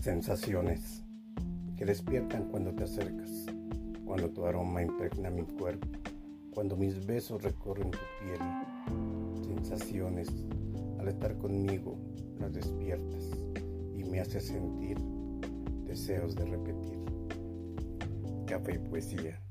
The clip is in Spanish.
Sensaciones que despiertan cuando te acercas, cuando tu aroma impregna mi cuerpo, cuando mis besos recorren tu piel. Sensaciones al estar conmigo las despiertas y me hace sentir deseos de repetir. Café y poesía.